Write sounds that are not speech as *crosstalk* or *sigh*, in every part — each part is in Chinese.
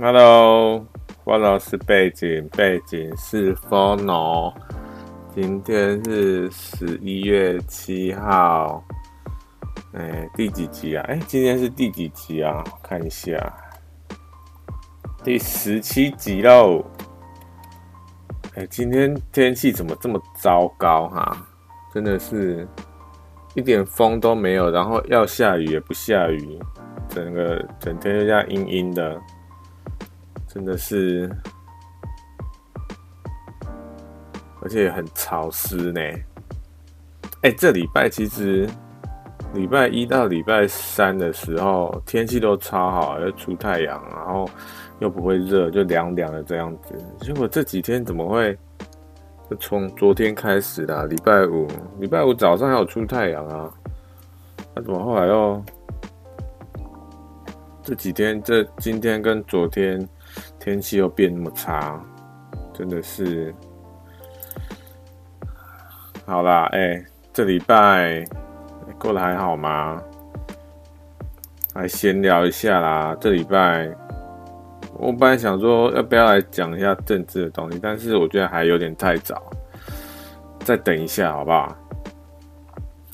Hello，我老师背景，背景是 Phono。今天是十一月七号，哎、第几集啊？哎、今天是第几集啊？看一下，第十七集喽。哎、今天天气怎么这么糟糕哈、真的是一点风都没有，然后要下雨也不下雨，整个整天就这样阴阴的。真的是，而且很潮湿呢。哎、这礼拜其实礼拜一到礼拜三的时候天气都超好，又出太阳，然后又不会热，就凉凉的这样子。结果这几天怎么会？就从昨天开始啦，礼拜五，礼拜五早上还有出太阳啊，那怎么后来又这几天这今天跟昨天？天气又变那么差，真的是。好啦，哎、欸，这礼拜过得还好吗？来闲聊一下啦。这礼拜我本来想说要不要来讲一下政治的东西，但是我觉得还有点太早，再等一下好不好？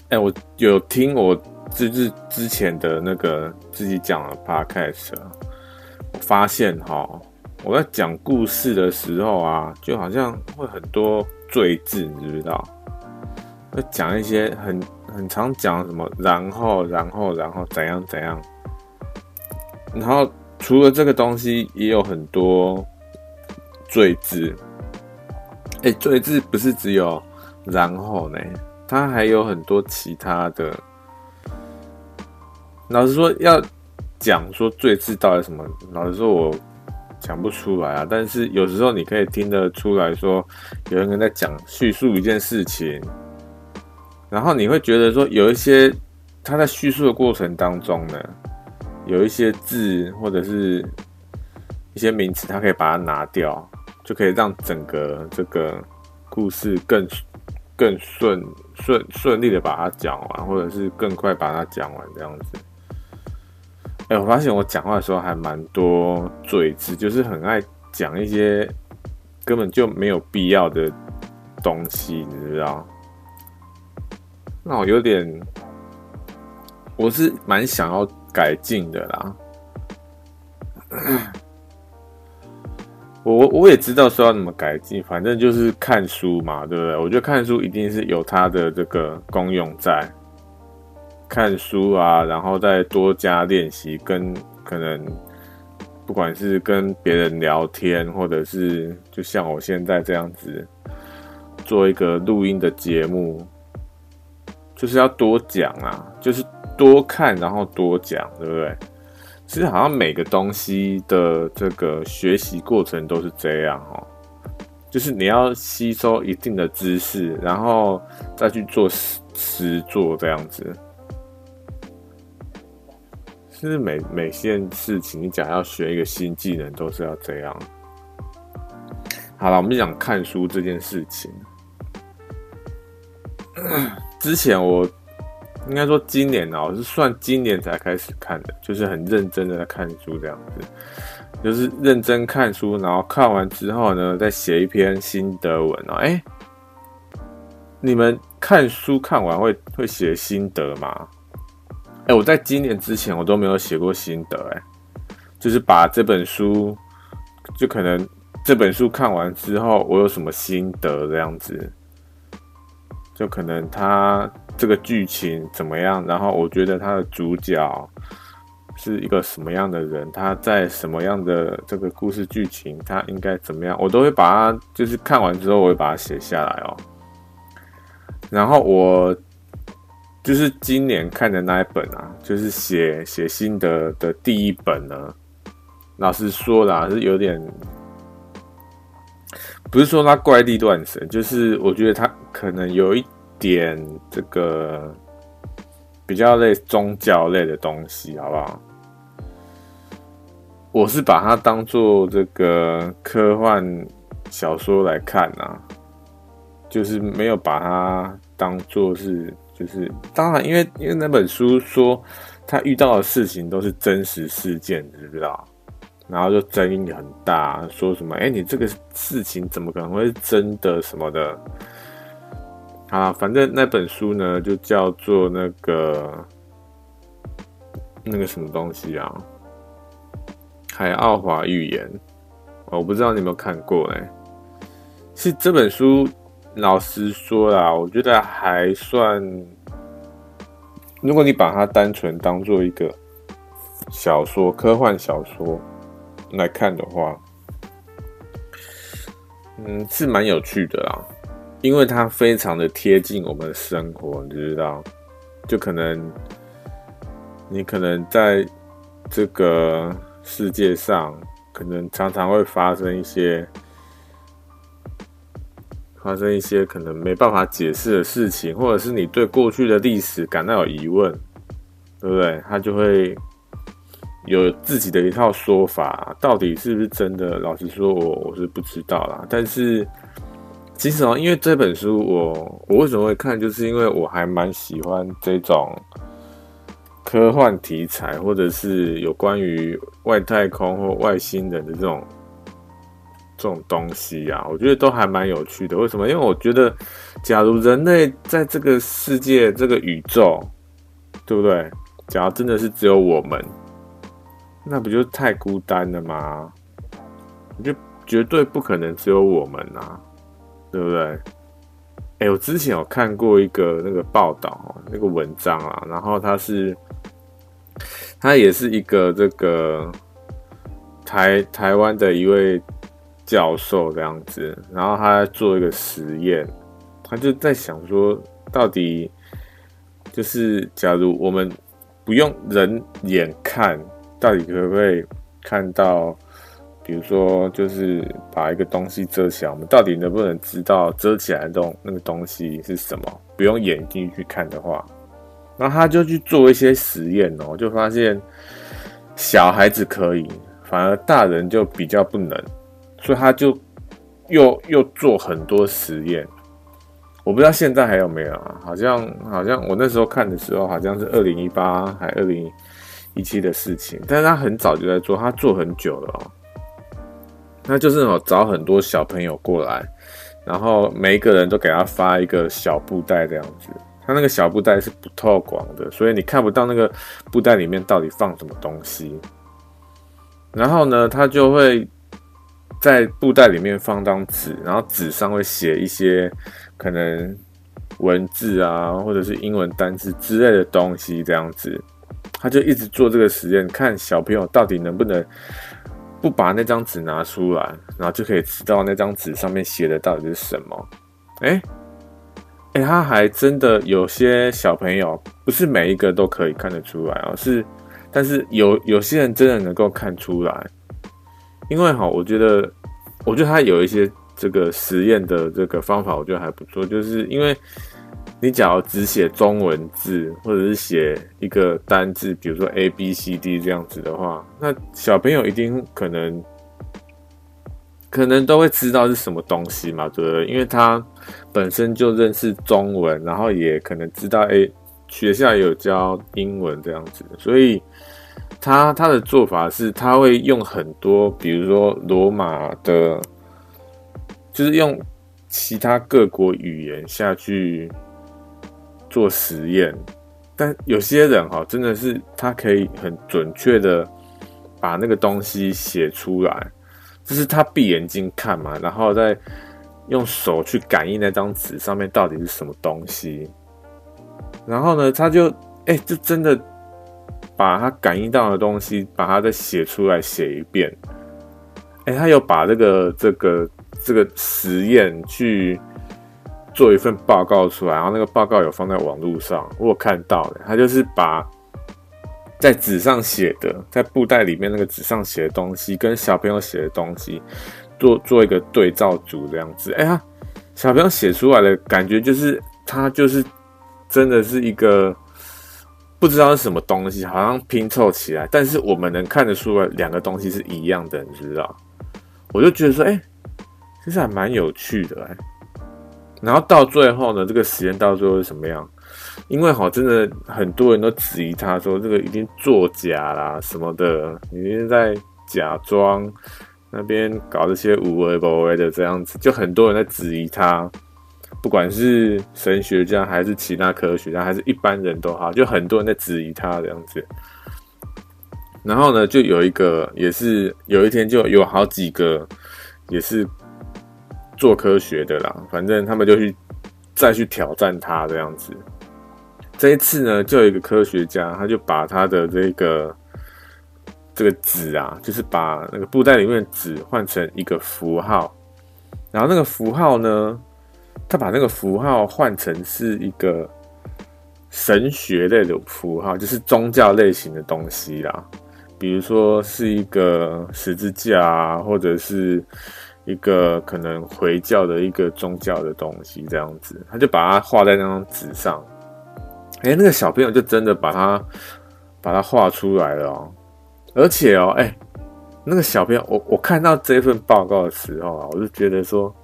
哎、我有听我之之前的那个自己讲的 podcast，我发现哈。我在讲故事的时候啊，就好像会很多赘字，你知不知道？会讲一些很很常讲什么，然后然后然后怎样怎样。然后除了这个东西，也有很多赘字。哎，赘字不是只有然后呢，它还有很多其他的。老实说，要讲说赘字到底什么？老实说，我。讲不出来啊，但是有时候你可以听得出来说，有人在讲叙述一件事情，然后你会觉得说，有一些他在叙述的过程当中呢，有一些字或者是一些名词，他可以把它拿掉，就可以让整个这个故事更更顺顺顺利的把它讲完，或者是更快把它讲完这样子。我发现我讲话的时候还蛮多赘字，就是很爱讲一些根本就没有必要的东西，你知道？那我有点，我是蛮想要改进的啦。我我也知道说要怎么改进，反正就是看书嘛，对不对？我觉得看书一定是有它的这个功用在。看书啊，然后再多加练习，跟可能不管是跟别人聊天，或者是就像我现在这样子做一个录音的节目，就是要多讲啊，就是多看，然后多讲，对不对？其实好像每个东西的这个学习过程都是这样哦，就是你要吸收一定的知识，然后再去做实实做这样子。就是每每件事情，你讲要学一个新技能，都是要这样。好了，我们讲看书这件事情。*clears throat* 之前我应该说今年啊，我是算今年才开始看的，就是很认真的在看书这样子，就是认真看书，然后看完之后呢，再写一篇心得文哦。哎，你们看书看完会会写心得吗？哎、我在今年之前我都没有写过心得，哎，就是把这本书，就可能这本书看完之后，我有什么心得这样子，就可能他这个剧情怎么样，然后我觉得他的主角是一个什么样的人，他在什么样的这个故事剧情，他应该怎么样，我都会把它就是看完之后，我会把它写下来哦，然后我。就是今年看的那一本啊，就是写写心得的第一本呢。老实说啦，是有点，不是说他怪力乱神，就是我觉得他可能有一点这个比较类宗教类的东西，好不好？我是把它当做这个科幻小说来看啊，就是没有把它当做是。就是当然，因为因为那本书说他遇到的事情都是真实事件，知不知道？然后就争议很大，说什么，哎，你这个事情怎么可能会是真的什么的？啊，反正那本书呢，就叫做那个那个什么东西啊，《海奥华预言》。我不知道你有没有看过哎。是这本书，老实说啦，我觉得还算。如果你把它单纯当做一个小说、科幻小说来看的话，嗯，是蛮有趣的啦。因为它非常的贴近我们的生活，你知道，就可能你可能在这个世界上，可能常常会发生一些发生一些可能没办法解释的事情，或者是你对过去的历史感到有疑问，对不对？他就会有自己的一套说法，到底是不是真的？老实说，我我是不知道啦，但是。其实哦，因为这本书我，我我为什么会看，就是因为我还蛮喜欢这种科幻题材，或者是有关于外太空或外星人的这种这种东西啊，我觉得都还蛮有趣的。为什么？因为我觉得，假如人类在这个世界、这个宇宙，对不对？假如真的是只有我们，那不就太孤单了吗？就绝对不可能只有我们啊！对不对？哎，我之前有看过一个那个报道，那个文章啊，然后他是，他也是一个这个台台湾的一位教授这样子，然后他在做一个实验，他就在想说，到底就是假如我们不用人眼看，到底可不可以看到？比如说，就是把一个东西遮起来，我们到底能不能知道遮起来的东那个东西是什么？不用眼睛去看的话，然后他就去做一些实验哦，就发现小孩子可以，反而大人就比较不能，所以他就又又做很多实验。我不知道现在还有没有啊？好像好像我那时候看的时候，好像是二零一八还二零一七的事情，但是他很早就在做，他做很久了哦。那就是哦，找很多小朋友过来，然后每一个人都给他发一个小布袋这样子。他那个小布袋是不透光的，所以你看不到那个布袋里面到底放什么东西。然后呢，他就会在布袋里面放张纸，然后纸上会写一些可能文字啊，或者是英文单词之类的东西这样子。他就一直做这个实验，看小朋友到底能不能。不把那张纸拿出来，然后就可以知道那张纸上面写的到底是什么。哎、欸，哎、他还真的有些小朋友，不是每一个都可以看得出来啊，是，但是有有些人真的能够看出来，因为哈，我觉得，我觉得他有一些这个实验的这个方法，我觉得还不错，就是因为。你假如只写中文字，或者是写一个单字，比如说 A B C D 这样子的话，那小朋友一定可能可能都会知道是什么东西嘛，对不对？因为他本身就认识中文，然后也可能知道，哎，学校有教英文这样子，所以他他的做法是，他会用很多，比如说罗马的，就是用其他各国语言下去。做实验，但有些人哈，真的是他可以很准确的把那个东西写出来，就是他闭眼睛看嘛，然后再用手去感应那张纸上面到底是什么东西，然后呢，他就哎、就真的把他感应到的东西，把它再写出来写一遍，哎、他有把这个这个这个实验去。做一份报告出来，然后那个报告有放在网络上，我有看到的。他就是把在纸上写的，在布袋里面那个纸上写的东西，跟小朋友写的东西做做一个对照组这样子。哎呀，小朋友写出来的感觉就是他就是真的是一个不知道是什么东西，好像拼凑起来，但是我们能看得出来两个东西是一样的，你知道？我就觉得说，哎，其实还蛮有趣的，哎。然后到最后呢，这个实验到最后是什么样？因为哈，真的很多人都质疑他说这个已经作假啦什么的，已经在假装，那边搞这些无为不为的这样子，就很多人在质疑他，不管是神学家还是其他科学家，还是一般人都好，就很多人在质疑他这样子。然后呢，就有一个也是有一天就有好几个也是做科学的啦，反正他们就去再去挑战他这样子。这一次呢，就有一个科学家，他就把他的这个这个纸啊，就是把那个布袋里面的纸换成一个符号，然后那个符号呢，他把那个符号换成是一个神学类的符号，就是宗教类型的东西啦，比如说是一个十字架啊，或者是一个可能回教的一个宗教的东西这样子，他就把它画在那张纸上。哎、那个小朋友就真的把它把它画出来了哦，而且哦，哎、那个小朋友，我我看到这份报告的时候啊，我就觉得说，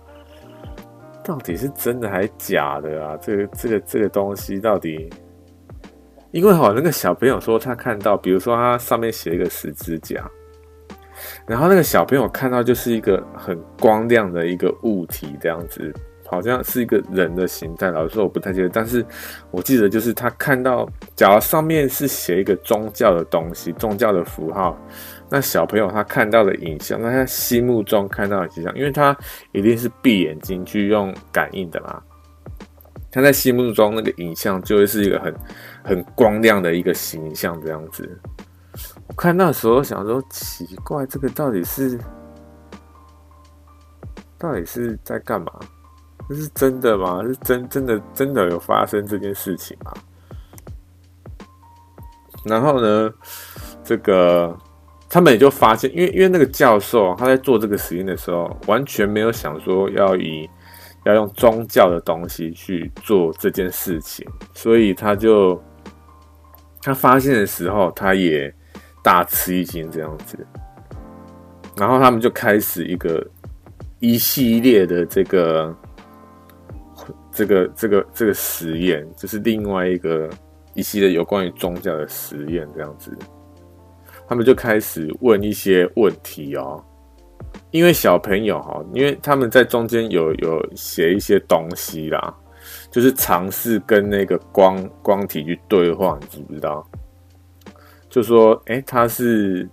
到底是真的还是假的啊？这个这个这个东西到底？因为哈，那个小朋友说他看到，比如说他上面写一个十字架，然后那个小朋友看到就是一个很光亮的一个物体这样子。好像是一个人的形态，老实说我不太记得，但是我记得就是他看到，假如上面是写一个宗教的东西，宗教的符号，那小朋友他看到的影像，那他心目中看到的形象，因为他一定是闭眼睛去用感应的嘛，他在心目中那个影像就会是一个很很光亮的一个形象这样子。我看那时候想说奇怪，这个到底是到底是在干嘛？这是真的吗？是真真的真的有发生这件事情吗？然后呢，这个他们也就发现，因为因为那个教授他在做这个实验的时候，完全没有想说要以要用宗教的东西去做这件事情，所以他就他发现的时候，他也大吃一惊这样子。然后他们就开始一个一系列的这个。这个这个这个实验就是另外一个一系列有关于宗教的实验，这样子，他们就开始问一些问题哦。因为小朋友哈，因为他们在中间有有写一些东西啦，就是尝试跟那个光光体去对话，你知不知道？就说，诶，他是。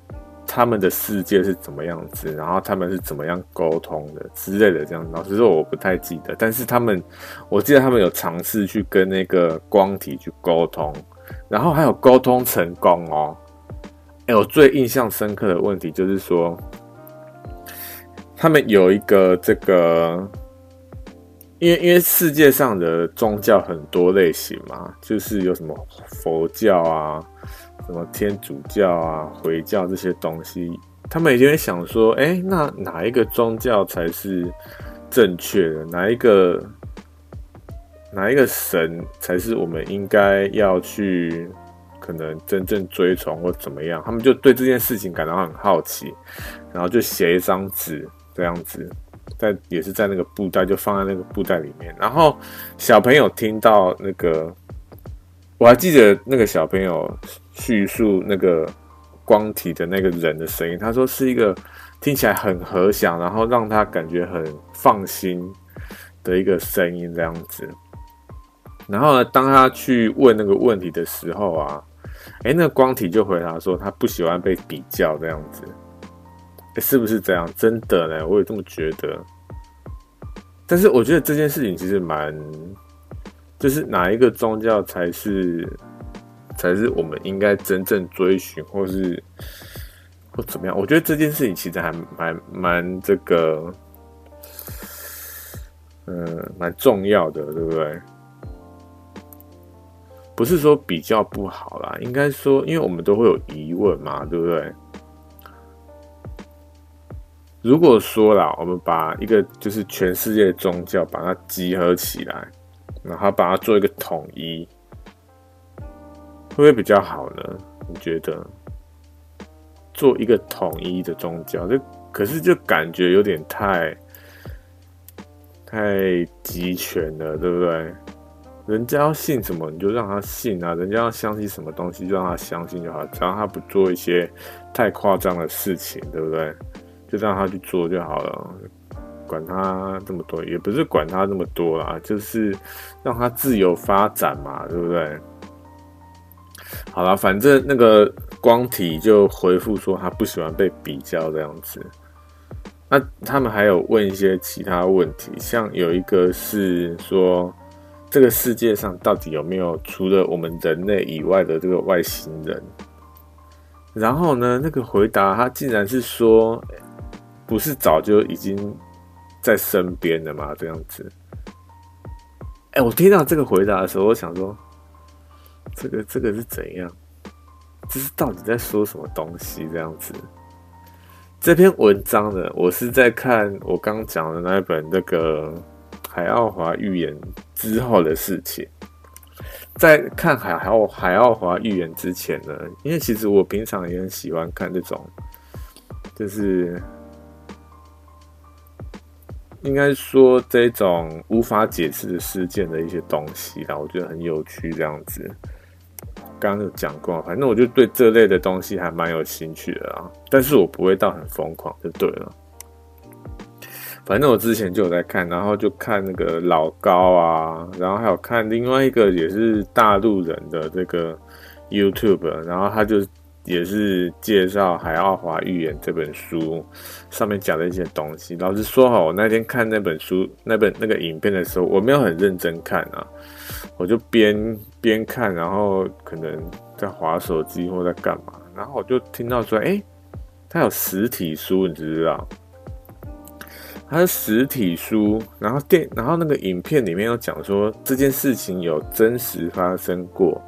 他们的世界是怎么样子，然后他们是怎么样沟通的之类的，这样。老实说，我不太记得，但是他们，我记得他们有尝试去跟那个光体去沟通，然后还有沟通成功哦。哎，我最印象深刻的问题就是说，他们有一个这个，因为因为世界上的宗教很多类型嘛，就是有什么佛教啊。什么天主教啊、回教这些东西，他们也就会想说，哎、那哪一个宗教才是正确的？哪一个哪一个神才是我们应该要去可能真正追从或怎么样？他们就对这件事情感到很好奇，然后就写一张纸这样子，在也是在那个布袋，就放在那个布袋里面。然后小朋友听到那个，我还记得那个小朋友。叙述那个光体的那个人的声音，他说是一个听起来很和祥，然后让他感觉很放心的一个声音这样子。然后呢，当他去问那个问题的时候啊，诶，那光体就回答说他不喜欢被比较这样子。是不是这样？真的呢，我也这么觉得。但是我觉得这件事情其实蛮，就是哪一个宗教才是？才是我们应该真正追寻，或是或怎么样？我觉得这件事情其实还蛮蛮这个，嗯，蛮重要的，对不对？不是说比较不好啦，应该说，因为我们都会有疑问嘛，对不对？如果说啦，我们把一个就是全世界的宗教把它集合起来，然后把它做一个统一。会不会比较好呢？你觉得做一个统一的宗教，就可是就感觉有点太太集权了，对不对？人家要信什么你就让他信啊，人家要相信什么东西就让他相信就好，只要他不做一些太夸张的事情，对不对？就让他去做就好了，管他这么多，也不是管他这么多啦，就是让他自由发展嘛，对不对？好了，反正那个光体就回复说他不喜欢被比较这样子。那他们还有问一些其他问题，像有一个是说，这个世界上到底有没有除了我们人类以外的这个外星人？然后呢，那个回答他竟然是说，不是早就已经在身边了吗？这样子。哎，我听到这个回答的时候，我想说，这个这个是怎样？这是到底在说什么东西？这样子。这篇文章呢，我是在看我刚讲的那一本那个海奥华预言之后的事情。在看海奥海奥华预言之前呢，因为其实我平常也很喜欢看这种，就是应该说这种无法解释的事件的一些东西啦，我觉得很有趣，这样子。刚刚有讲过，反正我就对这类的东西还蛮有兴趣的啊，但是我不会到很疯狂就对了。反正我之前就有在看，然后就看那个老高啊，然后还有看另外一个也是大陆人的这个 YouTube，然后他就也是介绍《海奥华预言》这本书上面讲的一些东西。老实说哈，我那天看那本书、那本那个影片的时候，我没有很认真看啊。我就边边看，然后可能在滑手机或在干嘛，然后我就听到说，哎，他有实体书，你知不知道？它是实体书，然后电，然后那个影片里面有讲说这件事情有真实发生过，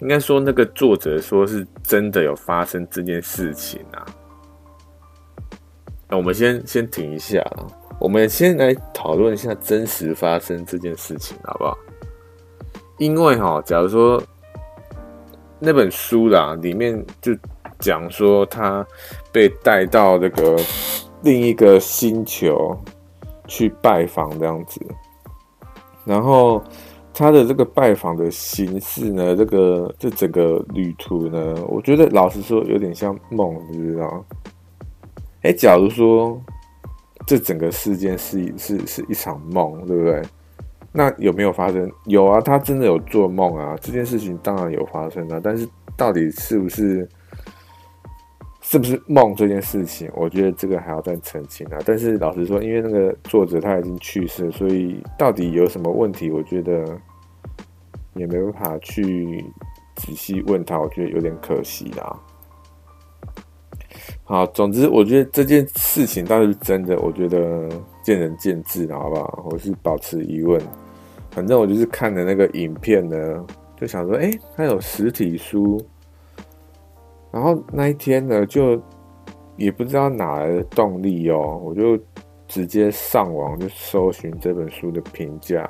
应该说那个作者说是真的有发生这件事情啊。那我们先先停一下，我们先来讨论一下真实发生这件事情，好不好？因为哈，假如说那本书啦，里面就讲说他被带到这个另一个星球去拜访这样子，然后他的这个拜访的形式呢，这个这整个旅途呢，我觉得老实说有点像梦，你知道？哎，假如说这整个事件是是是一场梦，对不对？那有没有发生？有啊，他真的有做梦啊，这件事情当然有发生啊。但是到底是不是是不是梦这件事情，我觉得这个还要再澄清啊。但是老实说，因为那个作者他已经去世，所以到底有什么问题，我觉得也没办法去仔细问他，我觉得有点可惜啦。好，总之我觉得这件事情倒是真的，我觉得见仁见智了，好不好？我是保持疑问。反正我就是看的那个影片呢，就想说，哎、欸，它有实体书。然后那一天呢，就也不知道哪来的动力哦，我就直接上网就搜寻这本书的评价。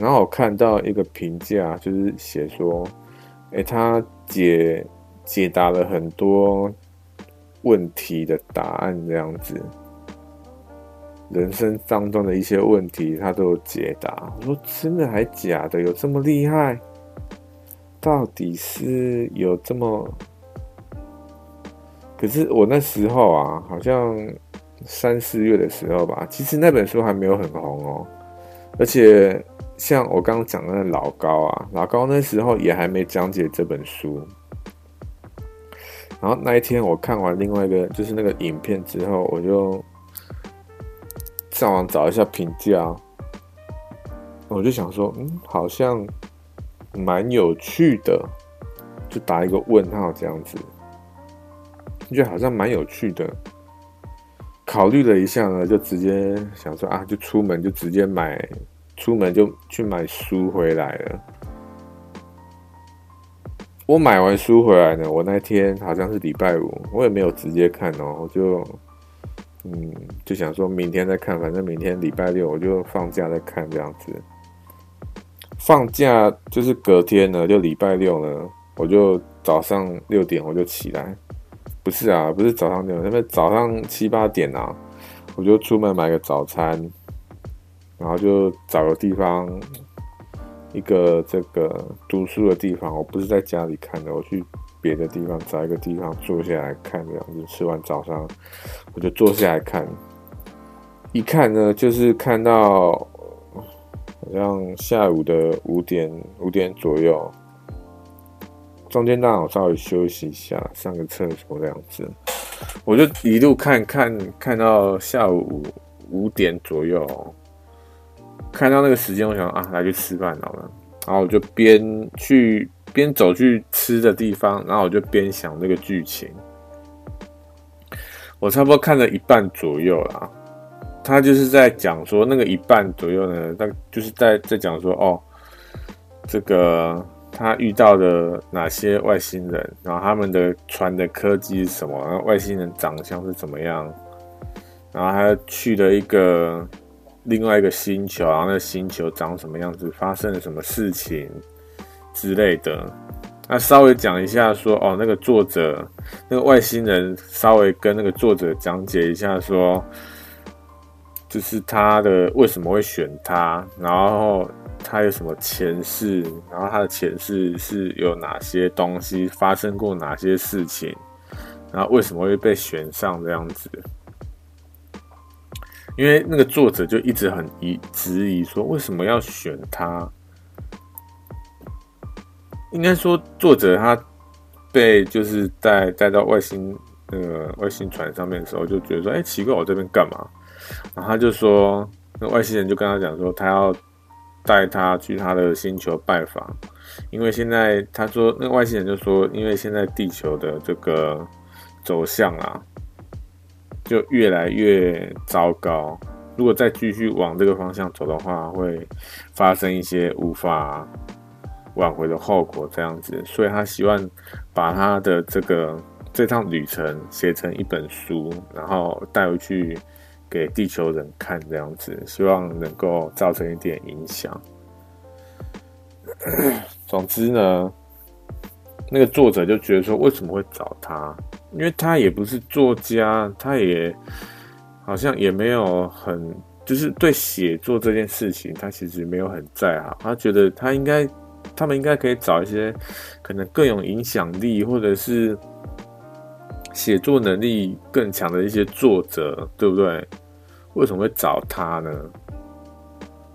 然后我看到一个评价，就是写说，哎、欸，他解解答了很多问题的答案，这样子。人生当中的一些问题，他都有解答。我说真的还假的？有这么厉害？到底是有这么？可是我那时候啊，好像三四月的时候吧，其实那本书还没有很红哦。而且像我刚刚讲的那老高啊，老高那时候也还没讲解这本书。然后那一天我看完另外一个就是那个影片之后，我就。上网找一下评价，我就想说，嗯，好像蛮有趣的，就打一个问号这样子，觉得好像蛮有趣的。考虑了一下呢，就直接想说啊，就出门就直接买，出门就去买书回来了。我买完书回来呢，我那天好像是礼拜五，我也没有直接看哦，我就。嗯，就想说明天再看，反正明天礼拜六我就放假再看这样子。放假就是隔天呢，就礼拜六呢，我就早上六点我就起来，不是啊，不是早上六点，那边早上七八点啊，我就出门买个早餐，然后就找个地方一个这个读书的地方，我不是在家里看的，我去别的地方找一个地方坐下来看，这样子吃完早上我就坐下来看。一看呢，就是看到好像下午的五点五点左右，中间让我稍微休息一下，上个厕所这样子，我就一路看看看到下午五点左右，看到那个时间，我想啊，来去吃饭好了，然后我就边去边走去吃的地方，然后我就边想那个剧情，我差不多看了一半左右啦。他就是在讲说，那个一半左右呢，他就是在在讲说，哦，这个他遇到的哪些外星人，然后他们的船的科技是什么，然后外星人长相是怎么样，然后他去了一个另外一个星球，然后那个星球长什么样子，发生了什么事情之类的。那稍微讲一下说，哦，那个作者那个外星人稍微跟那个作者讲解一下说。就是他的为什么会选他，然后他有什么前世，然后他的前世是有哪些东西发生过哪些事情，然后为什么会被选上这样子？因为那个作者就一直很疑质疑说，为什么要选他？应该说作者他被就是带带到外星那个外星船上面的时候，就觉得说，哎，奇怪，我这边干嘛？然后他就说，那外星人就跟他讲说，他要带他去他的星球拜访，因为现在他说，那个外星人就说，因为现在地球的这个走向啊，就越来越糟糕，如果再继续往这个方向走的话，会发生一些无法挽回的后果，这样子，所以他希望把他的这个这趟旅程写成一本书，然后带回去。给地球人看这样子，希望能够造成一点影响。总之呢，那个作者就觉得说，为什么会找他？因为他也不是作家，他也好像也没有很，就是对写作这件事情，他其实没有很在行。他觉得他应该，他们应该可以找一些可能更有影响力，或者是。写作能力更强的一些作者，对不对？为什么会找他呢？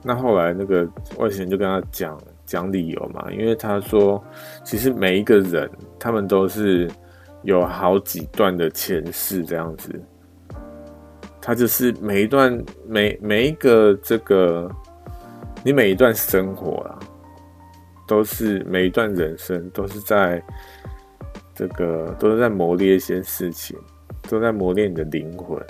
那后来那个外星人就跟他讲讲理由嘛，因为他说，其实每一个人他们都是有好几段的前世这样子，他就是每一段每每一个这个你每一段生活啊，都是每一段人生都是在。这个都是在磨练一些事情，都在磨练你的灵魂。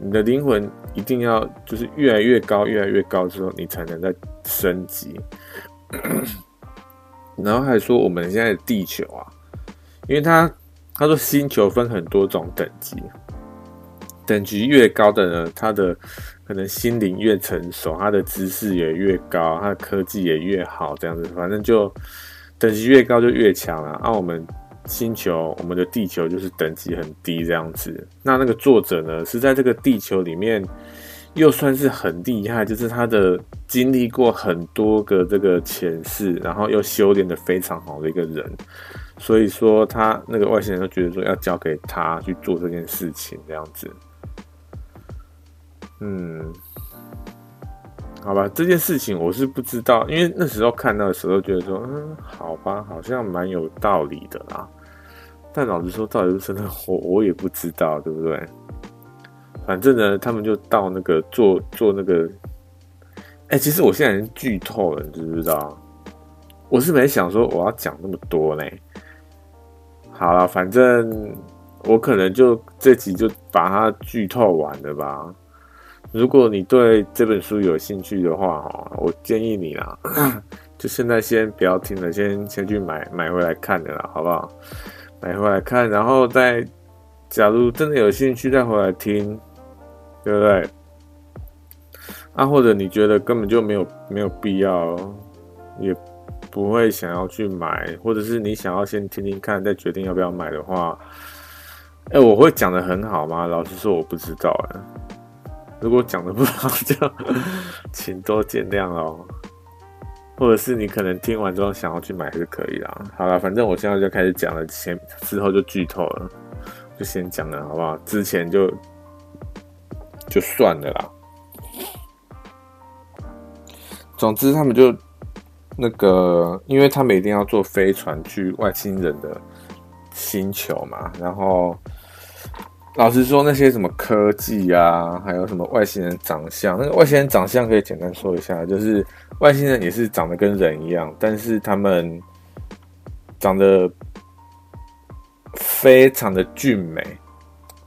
你的灵魂一定要就是越来越高，越来越高之后，你才能再升级。*coughs* 然后还说我们现在的地球啊，因为他他说星球分很多种等级，等级越高的呢，他的可能心灵越成熟，他的知识也越高，他的科技也越好，这样子，反正就等级越高就越强了。啊，我们。星球，我们的地球就是等级很低这样子。那那个作者呢，是在这个地球里面，又算是很厉害，就是他的经历过很多个这个前世，然后又修炼的非常好的一个人。所以说，他那个外星人就觉得说要交给他去做这件事情这样子。嗯，好吧，这件事情我是不知道，因为那时候看到的时候觉得说，嗯，好吧，好像蛮有道理的啦。但老实说，到底是真的，我我也不知道，对不对？反正呢，他们就到那个做做那个，哎、其实我现在已经剧透了，你知不知道？我是没想说我要讲那么多嘞。好了，反正我可能就这集就把它剧透完了吧。如果你对这本书有兴趣的话，我建议你啦，*coughs* 就现在先不要听了，先先去买买回来看的啦，好不好？买回来看，然后再，假如真的有兴趣再回来听，对不对？啊，或者你觉得根本就没有没有必要，也不会想要去买，或者是你想要先听听看，再决定要不要买的话，哎，我会讲得很好吗？老实说，我不知道哎。如果讲得不好，就请多见谅哦。或者是你可能听完之后想要去买是可以啦。好了，反正我现在就开始讲了，前之后就剧透了，就先讲了好不好？之前就就算了啦。总之，他们就那个，因为他们一定要坐飞船去外星人的星球嘛，然后。老实说，那些什么科技啊，还有什么外星人长相，那个外星人长相可以简单说一下，就是外星人也是长得跟人一样，但是他们长得非常的俊美，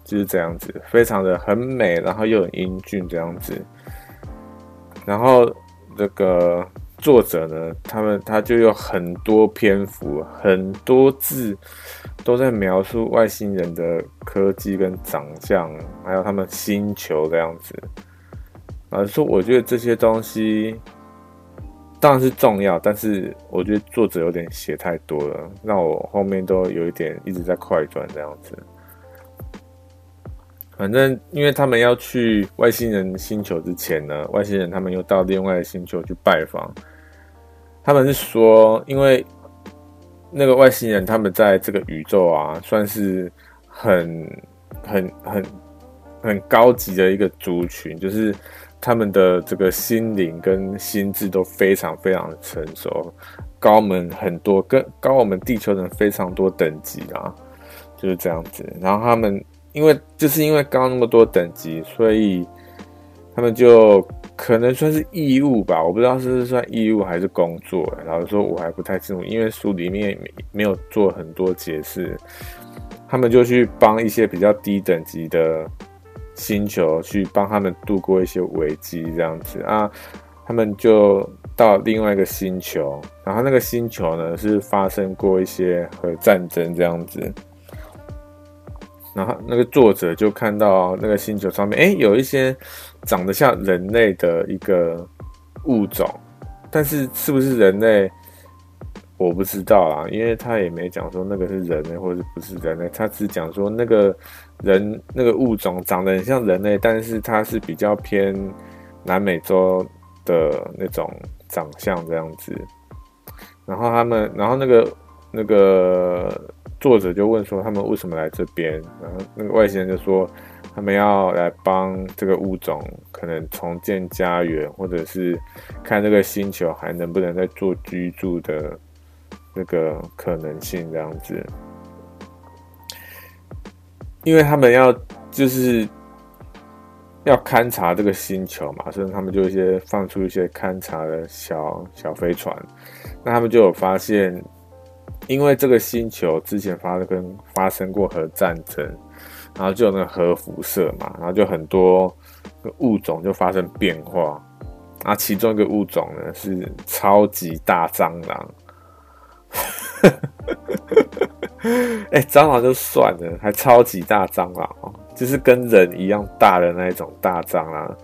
就是这样子，非常的很美，然后又很英俊这样子，然后这个。作者呢，他们他就有很多篇幅，很多字都在描述外星人的科技跟长相，还有他们星球这样子。老实说，我觉得这些东西当然是重要，但是我觉得作者有点写太多了，让我后面都有一点一直在快转这样子。反正，因为他们要去外星人星球之前呢，外星人他们又到另外的星球去拜访。他们是说，因为那个外星人，他们在这个宇宙啊，算是很、很、很、很高级的一个族群，就是他们的这个心灵跟心智都非常非常的成熟，高我们很多，跟高我们地球人非常多等级啊，就是这样子。然后他们因为就是因为高那么多等级，所以他们就。可能算是义务吧，我不知道是算义务还是工作。老实说，我还不太清楚，因为书里面没有做很多解释。他们就去帮一些比较低等级的星球，去帮他们度过一些危机，这样子啊。他们就到另外一个星球，然后那个星球呢是发生过一些核战争这样子。然后那个作者就看到那个星球上面，哎，有一些长得像人类的一个物种，但是是不是人类，我不知道啦，因为他也没讲说那个是人类或者不是人类，他只讲说那个人那个物种长得很像人类，但是它是比较偏南美洲的那种长相这样子。然后他们，然后那个那个。作者就问说：“他们为什么来这边？”然后那个外星人就说：“他们要来帮这个物种可能重建家园，或者是看这个星球还能不能再做居住的那个可能性，这样子。因为他们要就是要勘察这个星球嘛，所以他们就一些放出一些勘察的小小飞船。那他们就有发现。”因为这个星球之前发生跟发生过核战争，然后就有那个核辐射嘛，然后就很多物种就发生变化，啊，其中一个物种呢是超级大蟑螂，哎、*laughs* 蟑螂就算了，还超级大蟑螂哦，就是跟人一样大的那一种大蟑螂，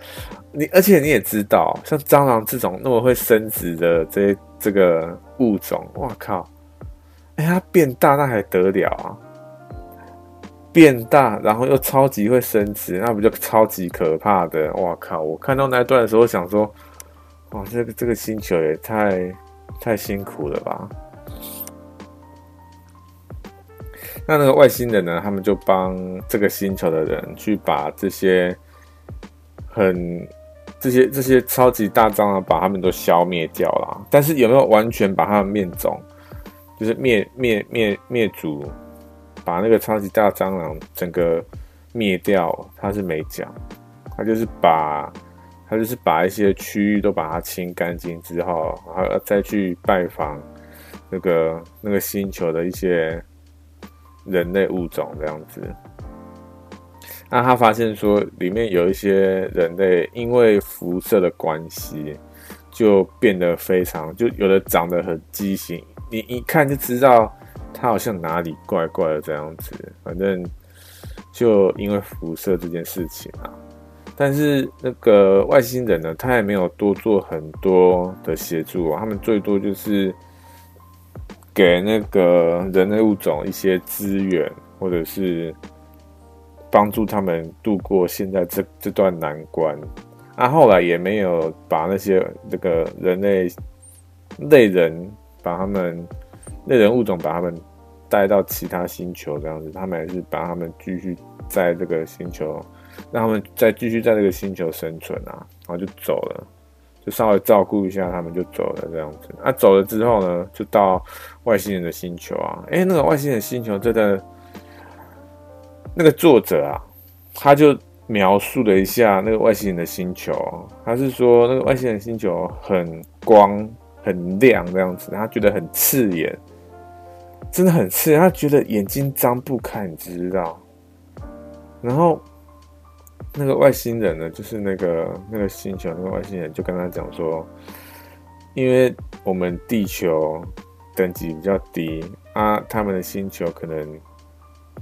你而且你也知道，像蟑螂这种那么会生殖的这这个物种，哇靠！哎、欸，它变大那还得了啊？变大，然后又超级会升值，那不就超级可怕的？哇靠！我看到那一段的时候，想说，哇，这个这个星球也太太辛苦了吧？那那个外星人呢？他们就帮这个星球的人去把这些很这些这些超级大蟑螂，把他们都消灭掉了。但是有没有完全把他们灭种？就是灭灭灭灭族，把那个超级大蟑螂整个灭掉，他是没讲，他就是把，他就是把一些区域都把它清干净之后，然后再去拜访那个那个星球的一些人类物种这样子。那他发现说，里面有一些人类因为辐射的关系，就变得非常，就有的长得很畸形。你一看就知道，他好像哪里怪怪的这样子。反正就因为辐射这件事情啊，但是那个外星人呢，他也没有多做很多的协助啊。他们最多就是给那个人类物种一些资源，或者是帮助他们度过现在这这段难关。啊，后来也没有把那些这个人类。类人把他们那人物种把他们带到其他星球这样子，他们还是把他们继续在这个星球，让他们再继续在这个星球生存啊，然后就走了。就稍微照顾一下他们就走了这样子。那、啊、走了之后呢，就到外星人的星球啊。诶、那个外星人星球真的，那个作者啊，他就描述了一下那个外星人的星球。他是说那个外星人星球很光很亮这样子，他觉得很刺眼，真的很刺眼。他觉得眼睛张不开，你知道？然后。那个外星人呢，就是那个那个星球那个外星人就跟他讲说，因为我们地球等级比较低啊，他们的星球可能，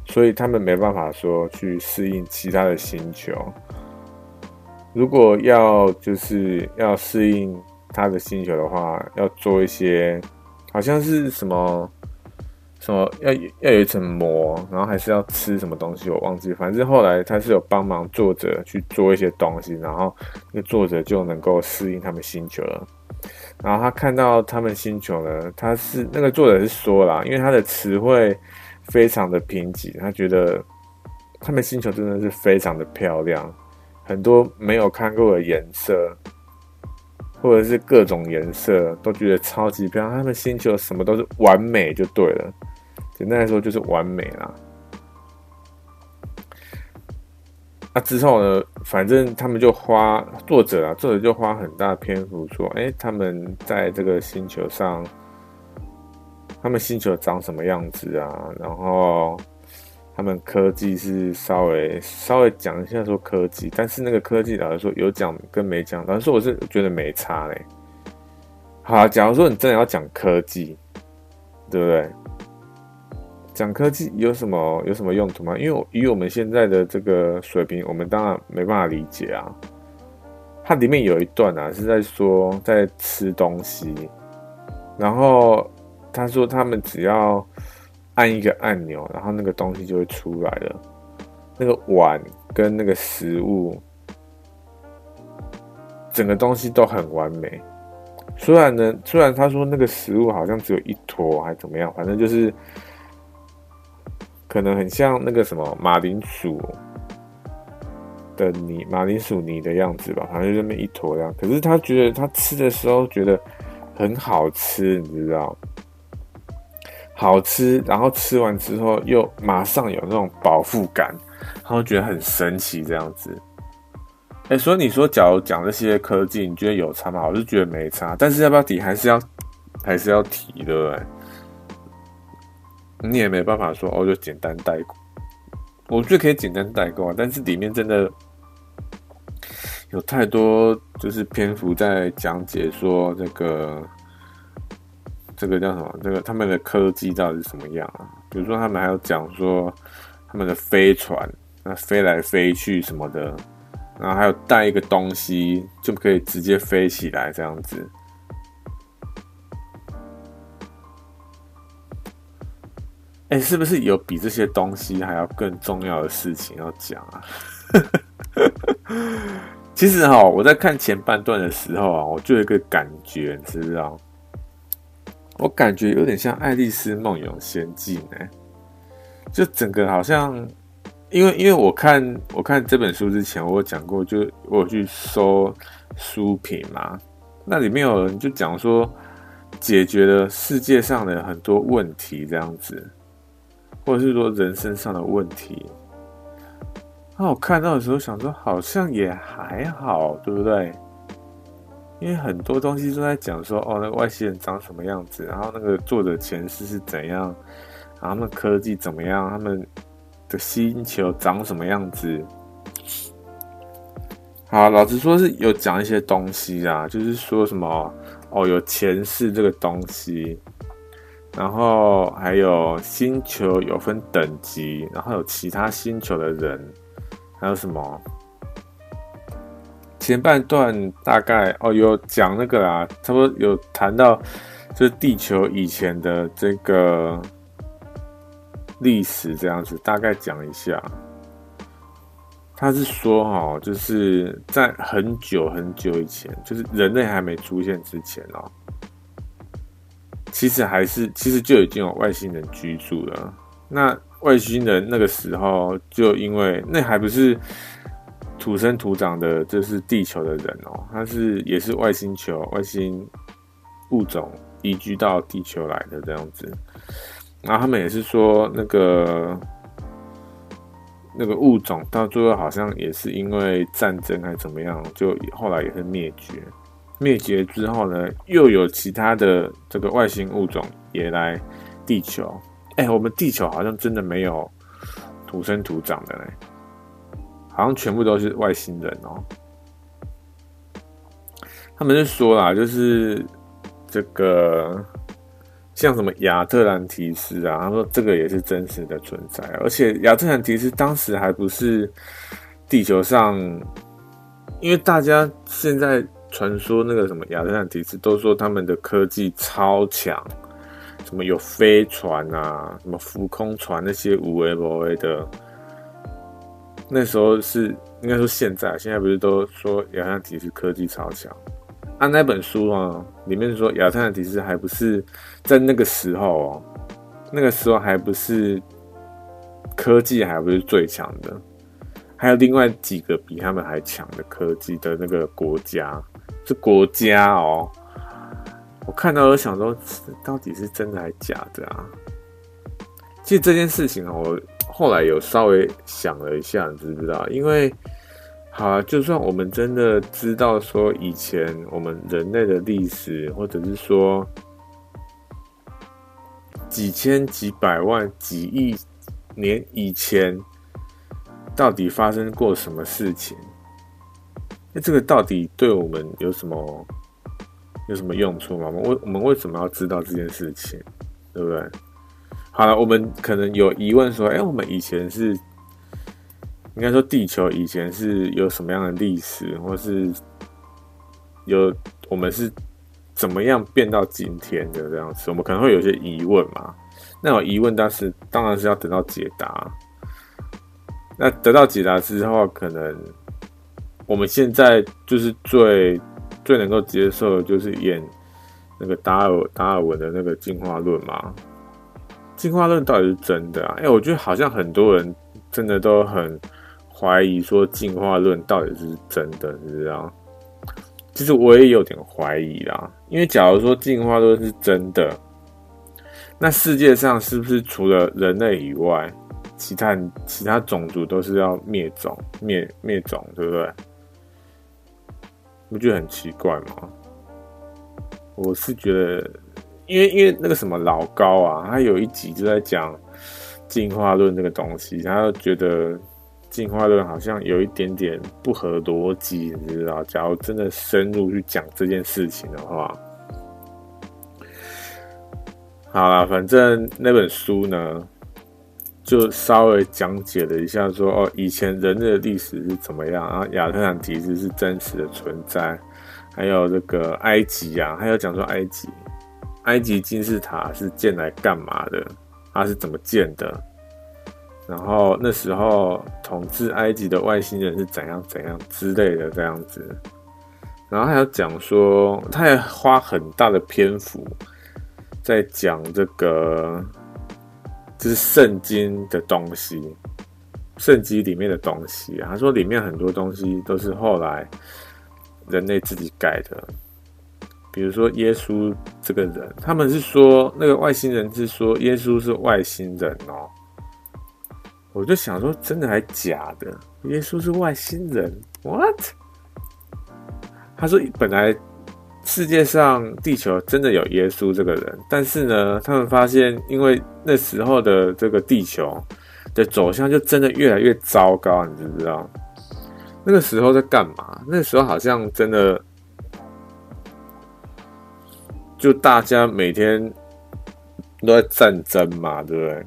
所以他们没办法说去适应其他的星球。如果要就是要适应他的星球的话，要做一些好像是什么。什么要要有一层膜，然后还是要吃什么东西，我忘记。反正后来他是有帮忙作者去做一些东西，然后那个作者就能够适应他们星球了。然后他看到他们星球呢，他是那个作者是说啦，因为他的词汇非常的贫瘠，他觉得他们星球真的是非常的漂亮，很多没有看过的颜色，或者是各种颜色都觉得超级漂亮。他们星球什么都是完美，就对了。简单来说就是完美啦。那、啊、之后呢，反正他们就花作者啊，作者就花很大篇幅说，哎、他们在这个星球上，他们星球长什么样子啊？然后他们科技是稍微稍微讲一下说科技，但是那个科技老实说有讲跟没讲，老实说我是觉得没差嘞。好、假如说你真的要讲科技，对不对？讲科技有什么有什么用途吗？因为以我们现在的这个水平，我们当然没办法理解啊。它里面有一段啊，是在说在吃东西，然后他说他们只要按一个按钮，然后那个东西就会出来了。那个碗跟那个食物，整个东西都很完美。虽然呢，虽然他说那个食物好像只有一坨，还怎么样，反正就是。可能很像那个什么马铃薯的泥，马铃薯泥的样子吧，反正就这么一坨样。可是他觉得他吃的时候觉得很好吃，你知道？好吃，然后吃完之后又马上有那种饱腹感，然后觉得很神奇这样子。哎、所以你说，假如讲这些科技，你觉得有差吗？我是觉得没差，但是要不要提，还是要还是要提，对不对？你也没办法说哦，就简单带过。我觉得可以简单带过啊，但是里面真的有太多就是篇幅在讲解说这个这个叫什么？这个他们的科技到底是什么样啊？比如说他们还有讲说他们的飞船，那飞来飞去什么的，然后还有带一个东西就可以直接飞起来这样子。哎、是不是有比这些东西还要更重要的事情要讲啊？*laughs* 其实哈，我在看前半段的时候啊，我就有一个感觉，你知不知道？我感觉有点像《爱丽丝梦游仙境》哎，就整个好像，因为因为我看我看这本书之前，我有讲过，就我去搜书评嘛，那里面有人就讲说，解决了世界上的很多问题，这样子。或者是说人身上的问题，那我看到的时候想说，好像也还好，对不对？因为很多东西都在讲说，哦，那个外星人长什么样子，然后那个作者前世是怎样，然后他们科技怎么样，他们的星球长什么样子。好，老实说是有讲一些东西啊，就是说什么，哦，有前世这个东西。然后还有星球有分等级，然后有其他星球的人，还有什么？前半段大概哦有讲那个啦，差不多有谈到，就是地球以前的这个历史这样子，大概讲一下。他是说哈，就是在很久很久以前，就是人类还没出现之前哦。其实还是其实就已经有外星人居住了。那外星人那个时候就因为那还不是土生土长的，就是地球的人哦，他是也是外星球外星物种移居到地球来的这样子。然后他们也是说那个。那个物种到最后好像也是因为战争还是怎么样，就后来也是灭绝。灭绝之后呢，又有其他的这个外星物种也来地球。哎，我们地球好像真的没有土生土长的嘞，好像全部都是外星人哦。他们是说啦，就是这个。像什么亚特兰提斯啊，他说这个也是真实的存在，而且亚特兰提斯当时还不是地球上，因为大家现在传说那个什么亚特兰提斯都说他们的科技超强，什么有飞船啊，什么浮空船那些无为不为的，那时候是应该说现在，现在不是都说亚特兰提斯科技超强。按、啊、那本书啊，里面说亚特兰提斯还不是在那个时候哦，那个时候还不是科技还不是最强的，还有另外几个比他们还强的科技的那个国家，是国家哦。我看到我想说，到底是真的还是假的啊？其实这件事情啊，我后来有稍微想了一下，你知不知道？因为。好，就算我们真的知道说以前我们人类的历史，或者是说几千、几百万、几亿年以前，到底发生过什么事情？那这个到底对我们有什么有什么用处吗？我们为我们为什么要知道这件事情？对不对？好了，我们可能有疑问说，哎，我们以前是？应该说，地球以前是有什么样的历史，或是有我们是怎么样变到今天的这样子？我们可能会有些疑问嘛？那有疑问，但是当然是要等到解答。那得到解答之后，可能我们现在就是最最能够接受的，就是演那个达尔达尔文的那个进化论嘛？进化论到底是真的啊？哎，我觉得好像很多人真的都很。怀疑说进化论到底是真的，是不是啊？其实我也有点怀疑啦，因为假如说进化论是真的，那世界上是不是除了人类以外，其他其他种族都是要灭种、灭灭种，对不对？不觉得很奇怪吗？我是觉得，因为因为那个什么老高啊，他有一集就在讲进化论这个东西，他就觉得。进化论好像有一点点不合逻辑，你知道？假如真的深入去讲这件事情的话，好了，反正那本书呢，就稍微讲解了一下说，说哦，以前人类的历史是怎么样，然后亚特兰提斯是真实的存在，还有这个埃及啊，还有讲说埃及，埃及金字塔是建来干嘛的？它是怎么建的？然后那时候统治埃及的外星人是怎样怎样之类的这样子，然后还有讲说，他也花很大的篇幅在讲这个，就是圣经的东西，圣经里面的东西。他说里面很多东西都是后来人类自己改的，比如说耶稣这个人，他们是说那个外星人是说耶稣是外星人哦。我就想说，真的还假的？耶稣是外星人？What？他说，本来世界上地球真的有耶稣这个人，但是呢，他们发现，因为那时候的这个地球的走向就真的越来越糟糕，你知不知道？那个时候在干嘛？那时候好像真的，就大家每天都在战争嘛，对不对？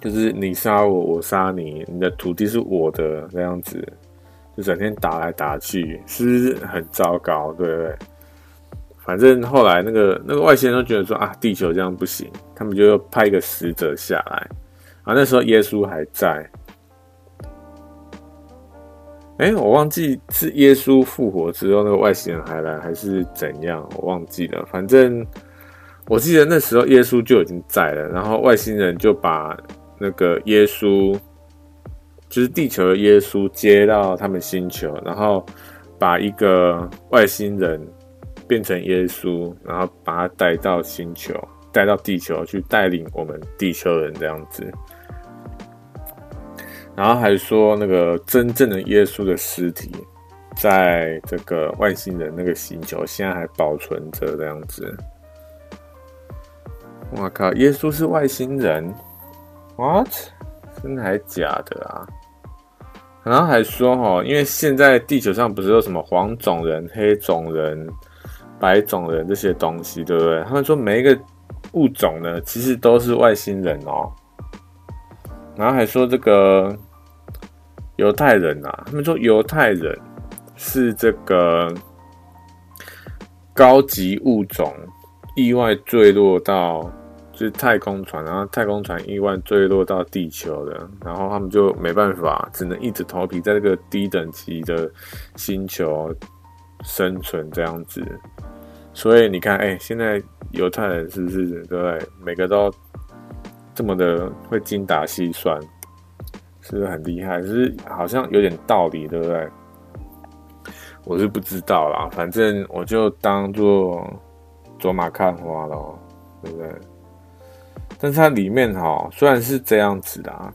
就是你杀我，我杀你，你的土地是我的这样子，就整天打来打去，是不是很糟糕？对不对？反正后来那个那个外星人都觉得说啊，地球这样不行，他们就派一个使者下来。啊，那时候耶稣还在。哎、我忘记是耶稣复活之后那个外星人还来，还是怎样？我忘记了。反正我记得那时候耶稣就已经在了，然后外星人就把那个耶稣，就是地球的耶稣接到他们星球，然后把一个外星人变成耶稣，然后把他带到星球，带到地球去带领我们地球人这样子。然后还说那个真正的耶稣的尸体，在这个外星人那个星球现在还保存着这样子。我靠！耶稣是外星人？What？真的还假的啊？然后还说哈，因为现在地球上不是有什么黄种人、黑种人、白种人这些东西，对不对？他们说每一个物种呢，其实都是外星人哦。然后还说这个犹太人啊，他们说犹太人是这个高级物种意外坠落到。就是太空船，然后太空船意外坠落到地球的，然后他们就没办法，只能硬着头皮在这个低等级的星球生存这样子。所以你看，哎、现在犹太人是不是对？每个都这么的会精打细算，是不是很厉害？是好像有点道理，对不对？我是不知道啦，反正我就当做走马看花咯，对不对？但是它里面哈，虽然是这样子的啊，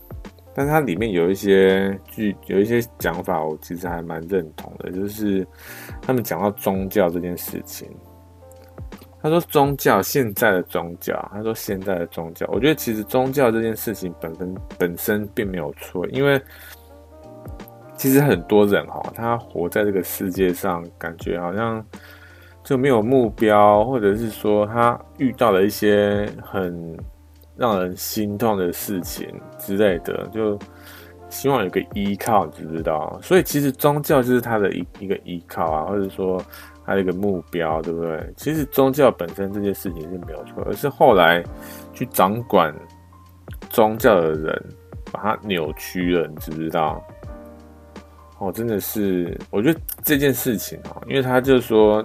但是它里面有一些句，有一些讲法，我其实还蛮认同的。就是他们讲到宗教这件事情，他说宗教现在的宗教，他说现在的宗教，我觉得其实宗教这件事情本身本身并没有错，因为其实很多人哈，他活在这个世界上，感觉好像就没有目标，或者是说他遇到了一些很。让人心痛的事情之类的，就希望有个依靠，知不知道？所以其实宗教就是他的一一个依靠啊，或者说他的一个目标，对不对？其实宗教本身这件事情是没有错，而是后来去掌管宗教的人把它扭曲了，你知不知道？哦，真的是，我觉得这件事情哦，因为他就说。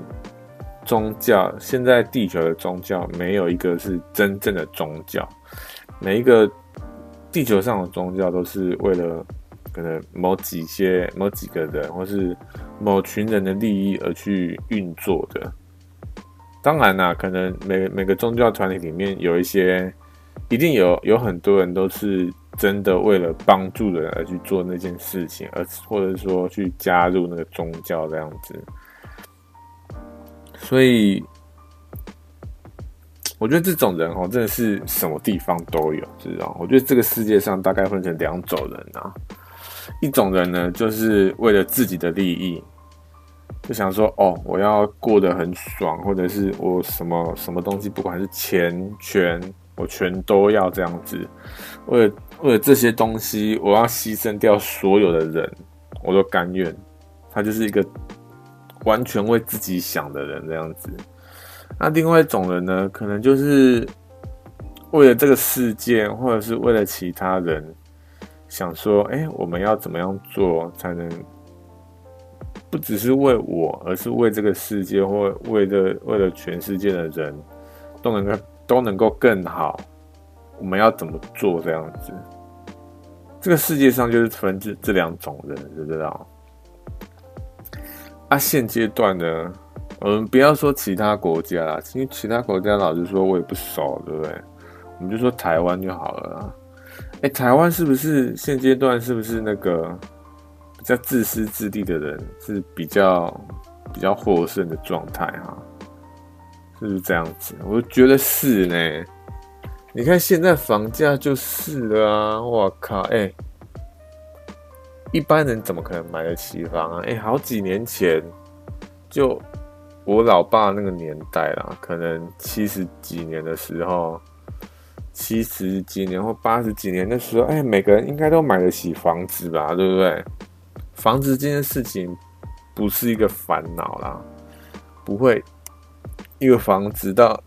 宗教现在地球的宗教没有一个是真正的宗教，每一个地球上的宗教都是为了可能某几些某几个人或是某群人的利益而去运作的。当然啦，可能每每个宗教团体里面有一些，一定有有很多人都是真的为了帮助人而去做那件事情，而或者说去加入那个宗教这样子。所以，我觉得这种人哦，真的是什么地方都有，知道？我觉得这个世界上大概分成两种人啊，一种人呢，就是为了自己的利益，就想说哦，我要过得很爽，或者是我什么什么东西，不管是钱权，我全都要这样子，为了为了这些东西，我要牺牲掉所有的人，我都甘愿。他就是一个。完全为自己想的人这样子，那另外一种人呢，可能就是为了这个世界，或者是为了其他人，想说，哎，我们要怎么样做才能不只是为我，而是为这个世界，或为了为了全世界的人都能够都能够更好。我们要怎么做这样子？这个世界上就是分这这两种人，知不知道？啊，现阶段呢，我们不要说其他国家啦，其实其他国家老实说，我也不熟，对不对？我们就说台湾就好了啦。哎，台湾是不是现阶段是不是那个比较自私自利的人是比较比较获胜的状态哈？是不是这样子？我觉得是呢。你看现在房价就是了啊！我靠，哎。一般人怎么可能买得起房啊？哎、好几年前，就我老爸那个年代啦，可能七十几年的时候，七十几年或八十几年的时候，哎、每个人应该都买得起房子吧？对不对？房子这件事情不是一个烦恼啦，不会一个房子到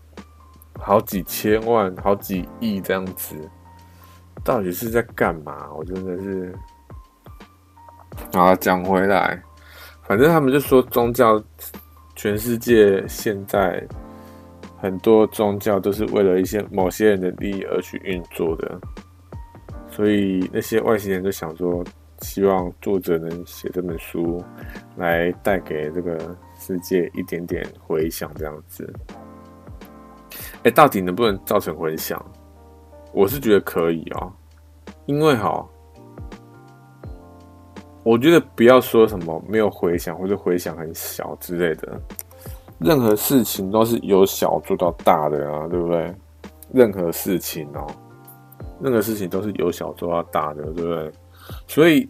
好几千万、好几亿这样子，到底是在干嘛？我真的是。啊，讲回来，反正他们就说宗教，全世界现在很多宗教都是为了一些某些人的利益而去运作的，所以那些外星人就想说，希望作者能写这本书，来带给这个世界一点点回响，这样子。哎，到底能不能造成回响？我是觉得可以哦，因为哈，我觉得不要说什么没有回响或者回响很小之类的。任何事情都是由小做到大的啊，对不对？任何事情哦，任何事情都是由小做到大的，对不对？所以，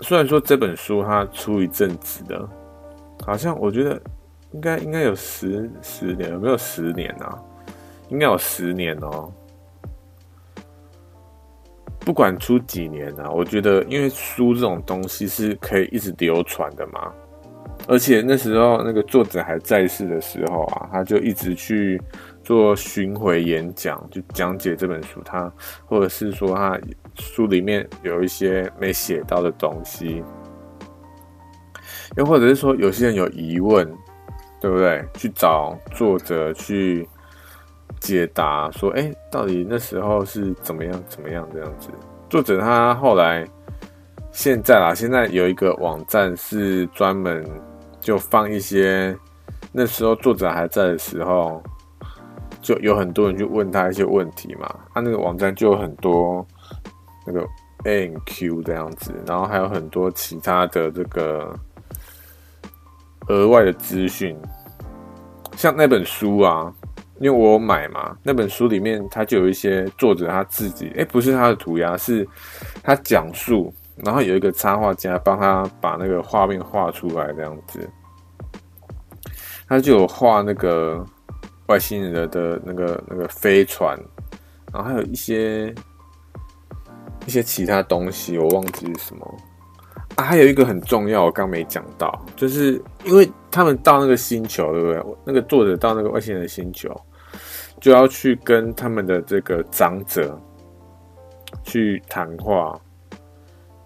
虽然说这本书它出一阵子的，好像我觉得应该应该有十十年，有没有十年啊？应该有十年哦。不管出几年啊，我觉得因为书这种东西是可以一直流传的嘛。而且那时候那个作者还在世的时候啊，他就一直去做巡回演讲，就讲解这本书。他或者是说他书里面有一些没写到的东西，又或者是说有些人有疑问，对不对？去找作者去解答，说，哎，到底那时候是怎么样怎么样这样子？作者他后来现在啦，现在有一个网站是专门。就放一些那时候作者还在的时候，就有很多人去问他一些问题嘛。他那个网站就有很多那个 N Q 这样子，然后还有很多其他的这个额外的资讯。像那本书啊，因为我有买嘛，那本书里面他就有一些作者他自己，诶，不是他的涂鸦，是他讲述。然后有一个插画家帮他把那个画面画出来，这样子，他就有画那个外星人的那个那个飞船，然后还有一些一些其他东西，我忘记是什么啊。还有一个很重要，我刚没讲到，就是因为他们到那个星球，对不对？那个作者到那个外星人的星球，就要去跟他们的这个长者去谈话。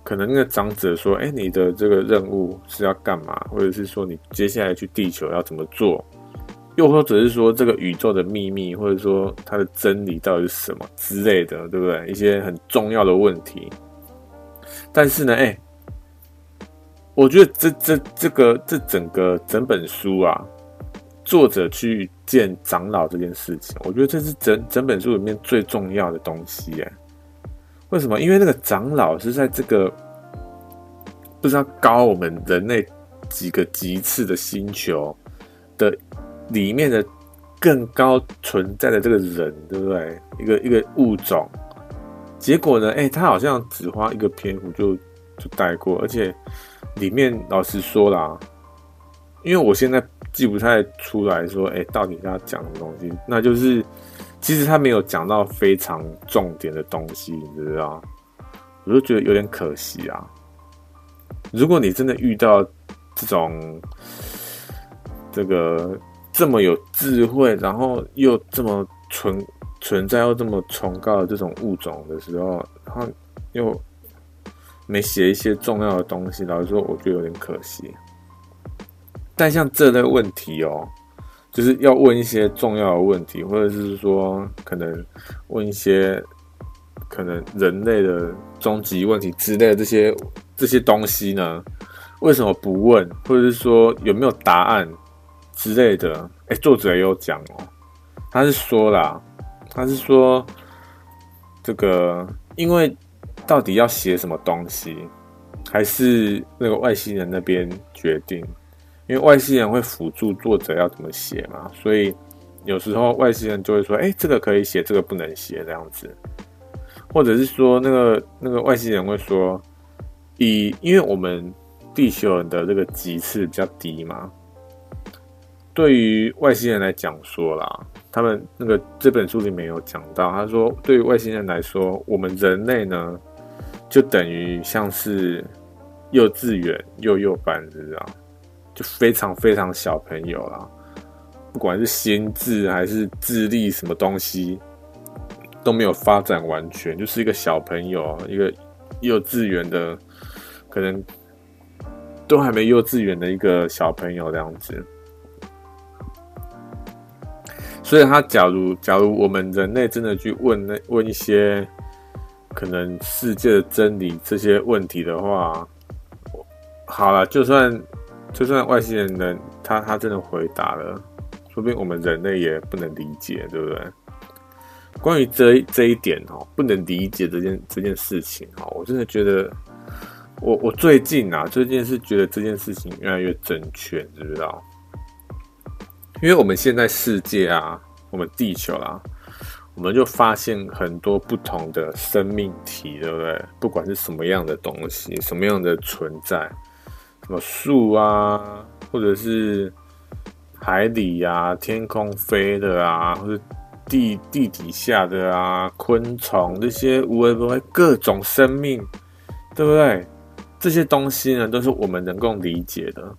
可能那个长者说：“哎，你的这个任务是要干嘛？或者是说你接下来去地球要怎么做？又或者是说这个宇宙的秘密，或者说它的真理到底是什么之类的，对不对？一些很重要的问题。但是呢，哎，我觉得这这这个这整个整本书啊，作者去见长老这件事情，我觉得这是整整本书里面最重要的东西，哎。”为什么？因为那个长老是在这个不知道高我们人类几个级次的星球的里面的更高存在的这个人，对不对？一个一个物种。结果呢？哎，他好像只花一个篇幅就就带过，而且里面老实说啦，因为我现在记不太出来说，哎，到底他讲什么东西？那就是。其实他没有讲到非常重点的东西，你知道？我就觉得有点可惜啊。如果你真的遇到这种这个这么有智慧，然后又这么存存在又这么崇高的这种物种的时候，然后又没写一些重要的东西，老实说，我觉得有点可惜。但像这类问题哦。就是要问一些重要的问题，或者是说可能问一些可能人类的终极问题之类的这些这些东西呢？为什么不问？或者是说有没有答案之类的？哎，作者也有讲哦，他是说啦，他是说这个，因为到底要写什么东西，还是那个外星人那边决定。因为外星人会辅助作者要怎么写嘛，所以有时候外星人就会说：“哎，这个可以写，这个不能写。”这样子，或者是说那个那个外星人会说：“以因为我们地球人的这个级次比较低嘛，对于外星人来讲说啦，他们那个这本书里面有讲到，他说对于外星人来说，我们人类呢就等于像是幼稚园幼幼班这样。”就非常非常小朋友啦，不管是心智还是智力，什么东西都没有发展完全，就是一个小朋友，一个幼稚园的，可能都还没幼稚园的一个小朋友这样子。所以他假如假如我们人类真的去问那问一些可能世界的真理这些问题的话，好了，就算就算外星人能他他真的回答了，说不定我们人类也不能理解，对不对？关于这这一点哦，不能理解这件这件事情哦，我真的觉得。我我最近啊，最近是觉得这件事情越来越正确，知不知道？因为我们现在世界啊，我们地球啊，我们就发现很多不同的生命体，对不对？不管是什么样的东西，什么样的存在，什么树啊，或者是海里啊，天空飞的啊，或者地地底下的啊，昆虫这些无微不微各种生命，对不对？这些东西呢，都是我们能够理解的。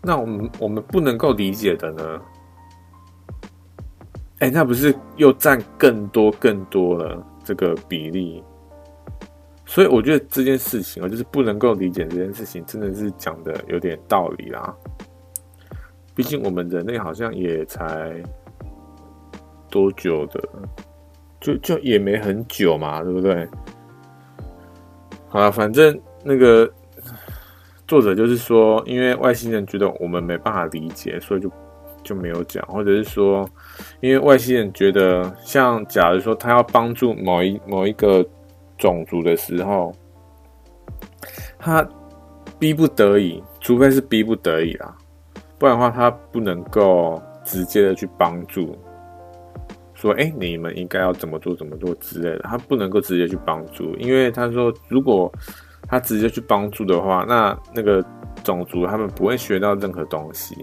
那我们我们不能够理解的呢？哎，那不是又占更多更多了这个比例？所以我觉得这件事情啊，就是不能够理解这件事情，真的是讲的有点道理啦。毕竟我们人类好像也才多久的，就就也没很久嘛，对不对？好了，反正。那个作者就是说，因为外星人觉得我们没办法理解，所以就就没有讲，或者是说，因为外星人觉得，像假如说他要帮助某一某一个种族的时候，他逼不得已，除非是逼不得已啦，不然的话他不能够直接的去帮助，说，哎，你们应该要怎么做怎么做之类的，他不能够直接去帮助，因为他说如果。他直接去帮助的话，那那个种族他们不会学到任何东西，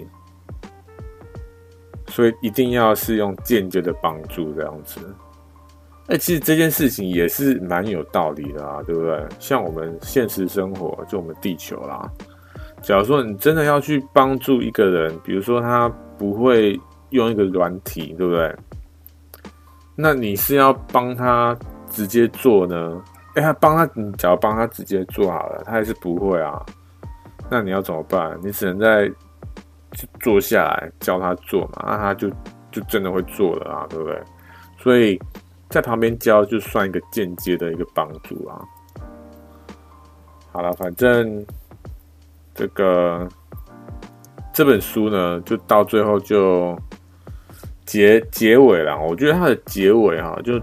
所以一定要是用间接的帮助这样子。哎，其实这件事情也是蛮有道理的啊，对不对？像我们现实生活，就我们地球啦，假如说你真的要去帮助一个人，比如说他不会用一个软体，对不对？那你是要帮他直接做呢？哎，他帮他，你只要帮他直接做好了，他还是不会啊。那你要怎么办？你只能在坐下来教他做嘛，那他就就真的会做了啊，对不对？所以在旁边教就算一个间接的一个帮助啊。好了，反正这个这本书呢，就到最后就结结尾了。我觉得它的结尾哈，就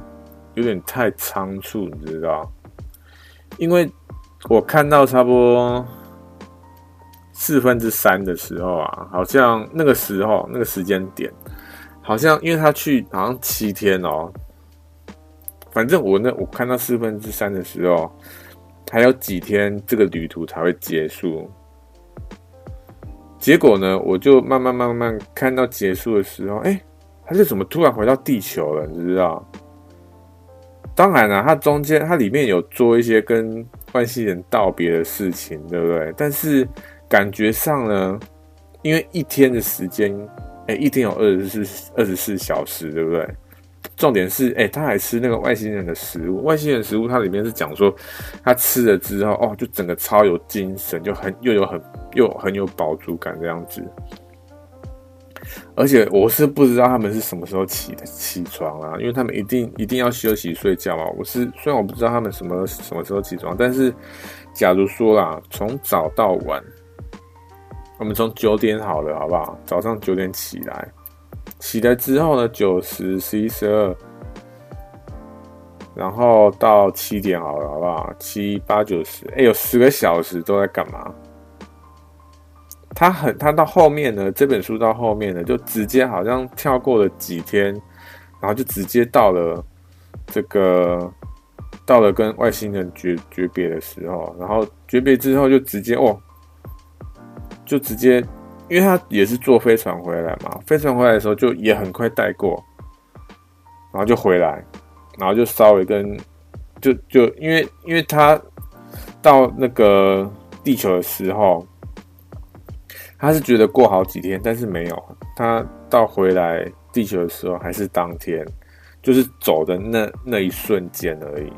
有点太仓促，你知道？因为我看到差不多四分之三的时候啊，好像那个时候那个时间点，好像因为他去好像七天哦，反正我那我看到四分之三的时候，还有几天这个旅途才会结束。结果呢，我就慢慢慢慢看到结束的时候，哎，他就怎么突然回到地球了？你知道？当然了，它中间它里面有做一些跟外星人道别的事情，对不对？但是感觉上呢，因为一天的时间，哎，一天有二十四二十四小时，对不对？重点是，哎，他还吃那个外星人的食物，外星人食物它里面是讲说，他吃了之后，哦，就整个超有精神，就很又有很又很有饱足感这样子。而且我是不知道他们是什么时候起的起床啊，因为他们一定一定要休息睡觉嘛。我是虽然我不知道他们什么什么时候起床，但是假如说啦，从早到晚，我们从九点好了，好不好？早上九点起来，起来之后呢，九十十一十二，然后到七点好了，好不好？七八九十，哎，有十个小时都在干嘛？他很，他到后面呢，这本书到后面呢，就直接好像跳过了几天，然后就直接到了这个，到了跟外星人诀诀别的时候，然后诀别之后就直接哦，就直接，因为他也是坐飞船回来嘛，飞船回来的时候就也很快带过，然后就回来，然后就稍微跟，就就因为因为他到那个地球的时候。他是觉得过好几天，但是没有，他到回来地球的时候还是当天，就是走的那那一瞬间而已，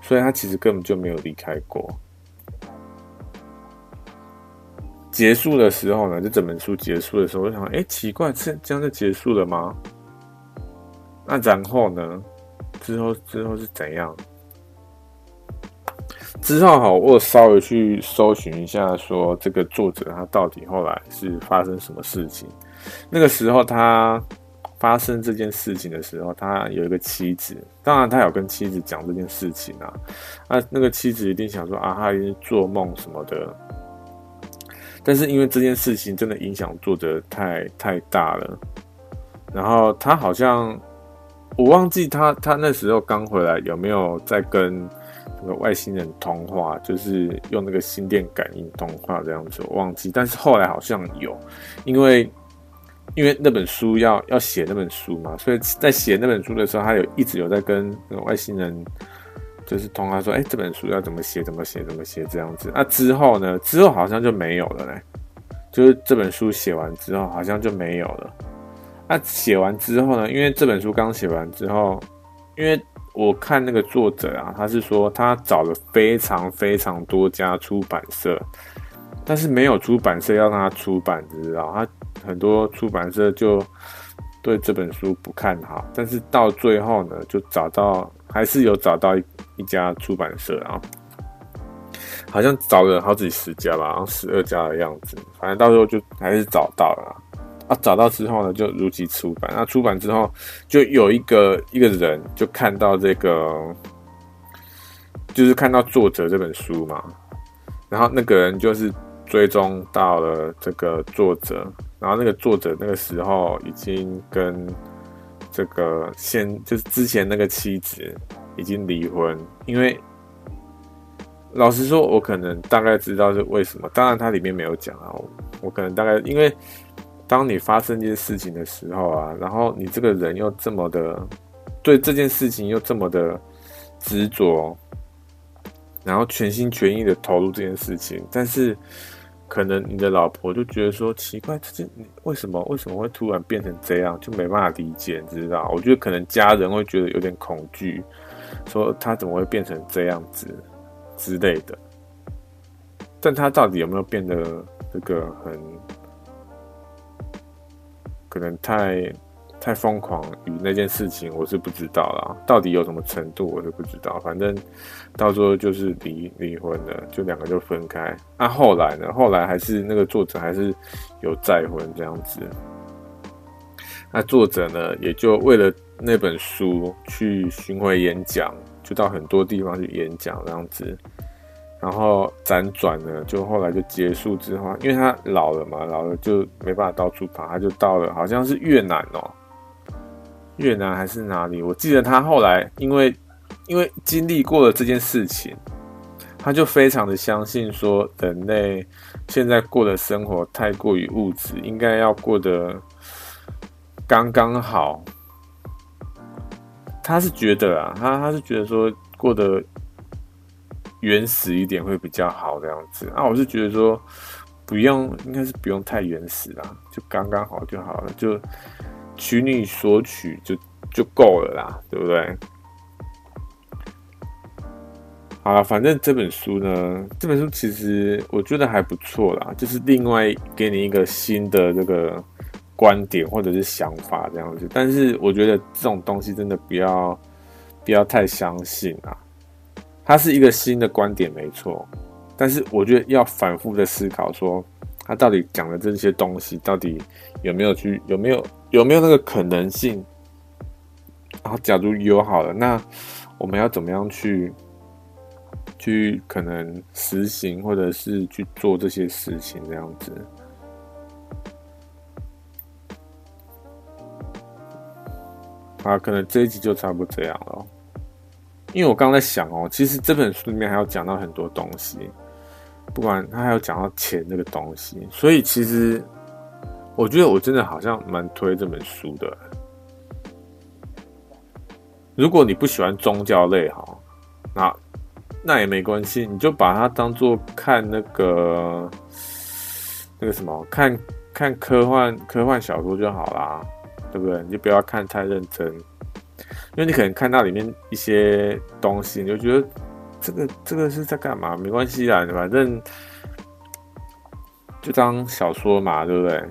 所以他其实根本就没有离开过。结束的时候呢，就整本书结束的时候，我就想，哎，奇怪，这这样就结束了吗？那然后呢？之后之后是怎样？之后哈，我稍微去搜寻一下，说这个作者他到底后来是发生什么事情？那个时候他发生这件事情的时候，他有一个妻子，当然他有跟妻子讲这件事情啊。那那个妻子一定想说啊，他一定做梦什么的。但是因为这件事情真的影响作者太太大了，然后他好像我忘记他他那时候刚回来有没有在跟。那个外星人通话，就是用那个心电感应通话这样子，我忘记。但是后来好像有，因为因为那本书要要写那本书嘛，所以在写那本书的时候，他有一直有在跟那个外星人就是通话，说：“哎，这本书要怎么写？怎么写？怎么写？”这样子。那之后呢？之后好像就没有了嘞。就是这本书写完之后，好像就没有了。那写完之后呢？因为这本书刚写完之后，因为。我看那个作者啊，他是说他找了非常非常多家出版社，但是没有出版社要让他出版，知道？他很多出版社就对这本书不看好，但是到最后呢，就找到还是有找到一一家出版社啊，好像找了好几十家吧，好像十二家的样子，反正到时候就还是找到了。啊，找到之后呢，就如期出版。那出版之后，就有一个一个人就看到这个，就是看到作者这本书嘛。然后那个人就是追踪到了这个作者，然后那个作者那个时候已经跟这个现就是之前那个妻子已经离婚。因为老实说，我可能大概知道是为什么。当然，它里面没有讲啊。我，可能大概因为。当你发生这件事情的时候啊，然后你这个人又这么的对这件事情又这么的执着，然后全心全意的投入这件事情，但是可能你的老婆就觉得说奇怪，这件为什么为什么会突然变成这样，就没办法理解，你知道？我觉得可能家人会觉得有点恐惧，说他怎么会变成这样子之类的，但他到底有没有变得这个很？可能太太疯狂于那件事情，我是不知道啦。到底有什么程度，我是不知道。反正到时候就是离离婚了，就两个就分开。那、后来呢？后来还是那个作者还是有再婚这样子。那作者呢，也就为了那本书去巡回演讲，就到很多地方去演讲这样子。然后辗转呢，就后来就结束之后，因为他老了嘛，老了就没办法到处跑，他就到了好像是越南哦，越南还是哪里？我记得他后来因为因为经历过了这件事情，他就非常的相信说，人类现在过的生活太过于物质，应该要过得刚刚好。他是觉得啊，他他是觉得说过得。原始一点会比较好，这样子啊，我是觉得说不用，应该是不用太原始啦，就刚刚好就好了，就取你所取就就够了啦，对不对？好了，反正这本书呢，这本书其实我觉得还不错啦，就是另外给你一个新的这个观点或者是想法这样子，但是我觉得这种东西真的不要不要太相信啊。它是一个新的观点，没错，但是我觉得要反复的思考，说他到底讲的这些东西，到底有没有去，有没有有没有那个可能性？然后，假如有好了，那我们要怎么样去去可能实行，或者是去做这些事情，这样子。啊，可能这一集就差不多这样了。因为我刚在想哦，其实这本书里面还有讲到很多东西，不管他还有讲到钱这个东西，所以其实我觉得我真的好像蛮推这本书的。如果你不喜欢宗教类哈，那那也没关系，你就把它当做看那个那个什么，看看科幻科幻小说就好啦，对不对？你就不要看太认真。因为你可能看到里面一些东西，你就觉得这个这个是在干嘛？没关系啦，反正就当小说嘛，对不对？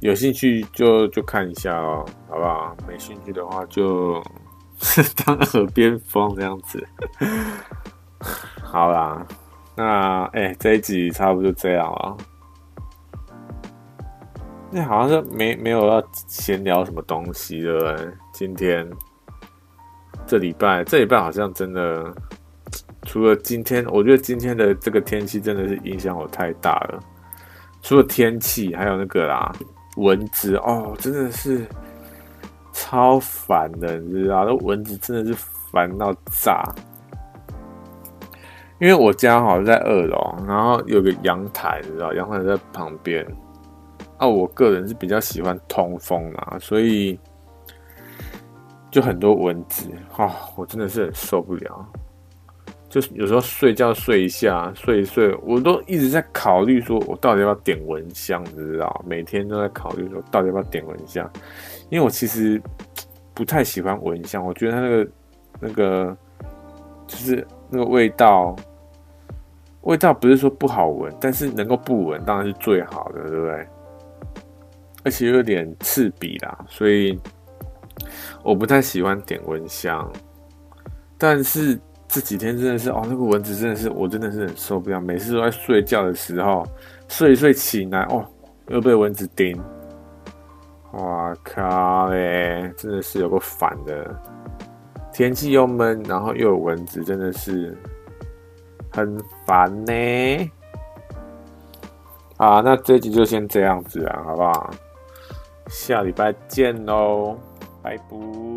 有兴趣就就看一下哦。好不好？没兴趣的话就 *laughs* 当耳边风这样子。*laughs* 好啦，那哎、欸，这一集差不多就这样了。那好像是没没有要闲聊什么东西的？今天这礼拜，这礼拜好像真的，除了今天，我觉得今天的这个天气真的是影响我太大了。除了天气，还有那个啦，蚊子哦，真的是超烦的，你知道？那蚊子真的是烦到炸。因为我家好像在二楼，然后有个阳台，你知道，阳台在旁边。那、啊、我个人是比较喜欢通风啦，所以就很多蚊子啊、哦，我真的是很受不了。就是有时候睡觉睡一下，睡一睡，我都一直在考虑说，我到底要不要点蚊香，你知道？每天都在考虑说，到底要不要点蚊香，因为我其实不太喜欢蚊香，我觉得它那个那个就是那个味道，味道不是说不好闻，但是能够不闻当然是最好的，对不对？而且有点刺鼻啦，所以我不太喜欢点蚊香。但是这几天真的是哦，那个蚊子真的是，我真的是很受不了。每次都在睡觉的时候，睡一睡起来哦，又被蚊子叮。哇靠嘞，真的是有够烦的。天气又闷，然后又有蚊子，真的是很烦呢。好，那这集就先这样子啊，好不好？下礼拜见喽，拜拜。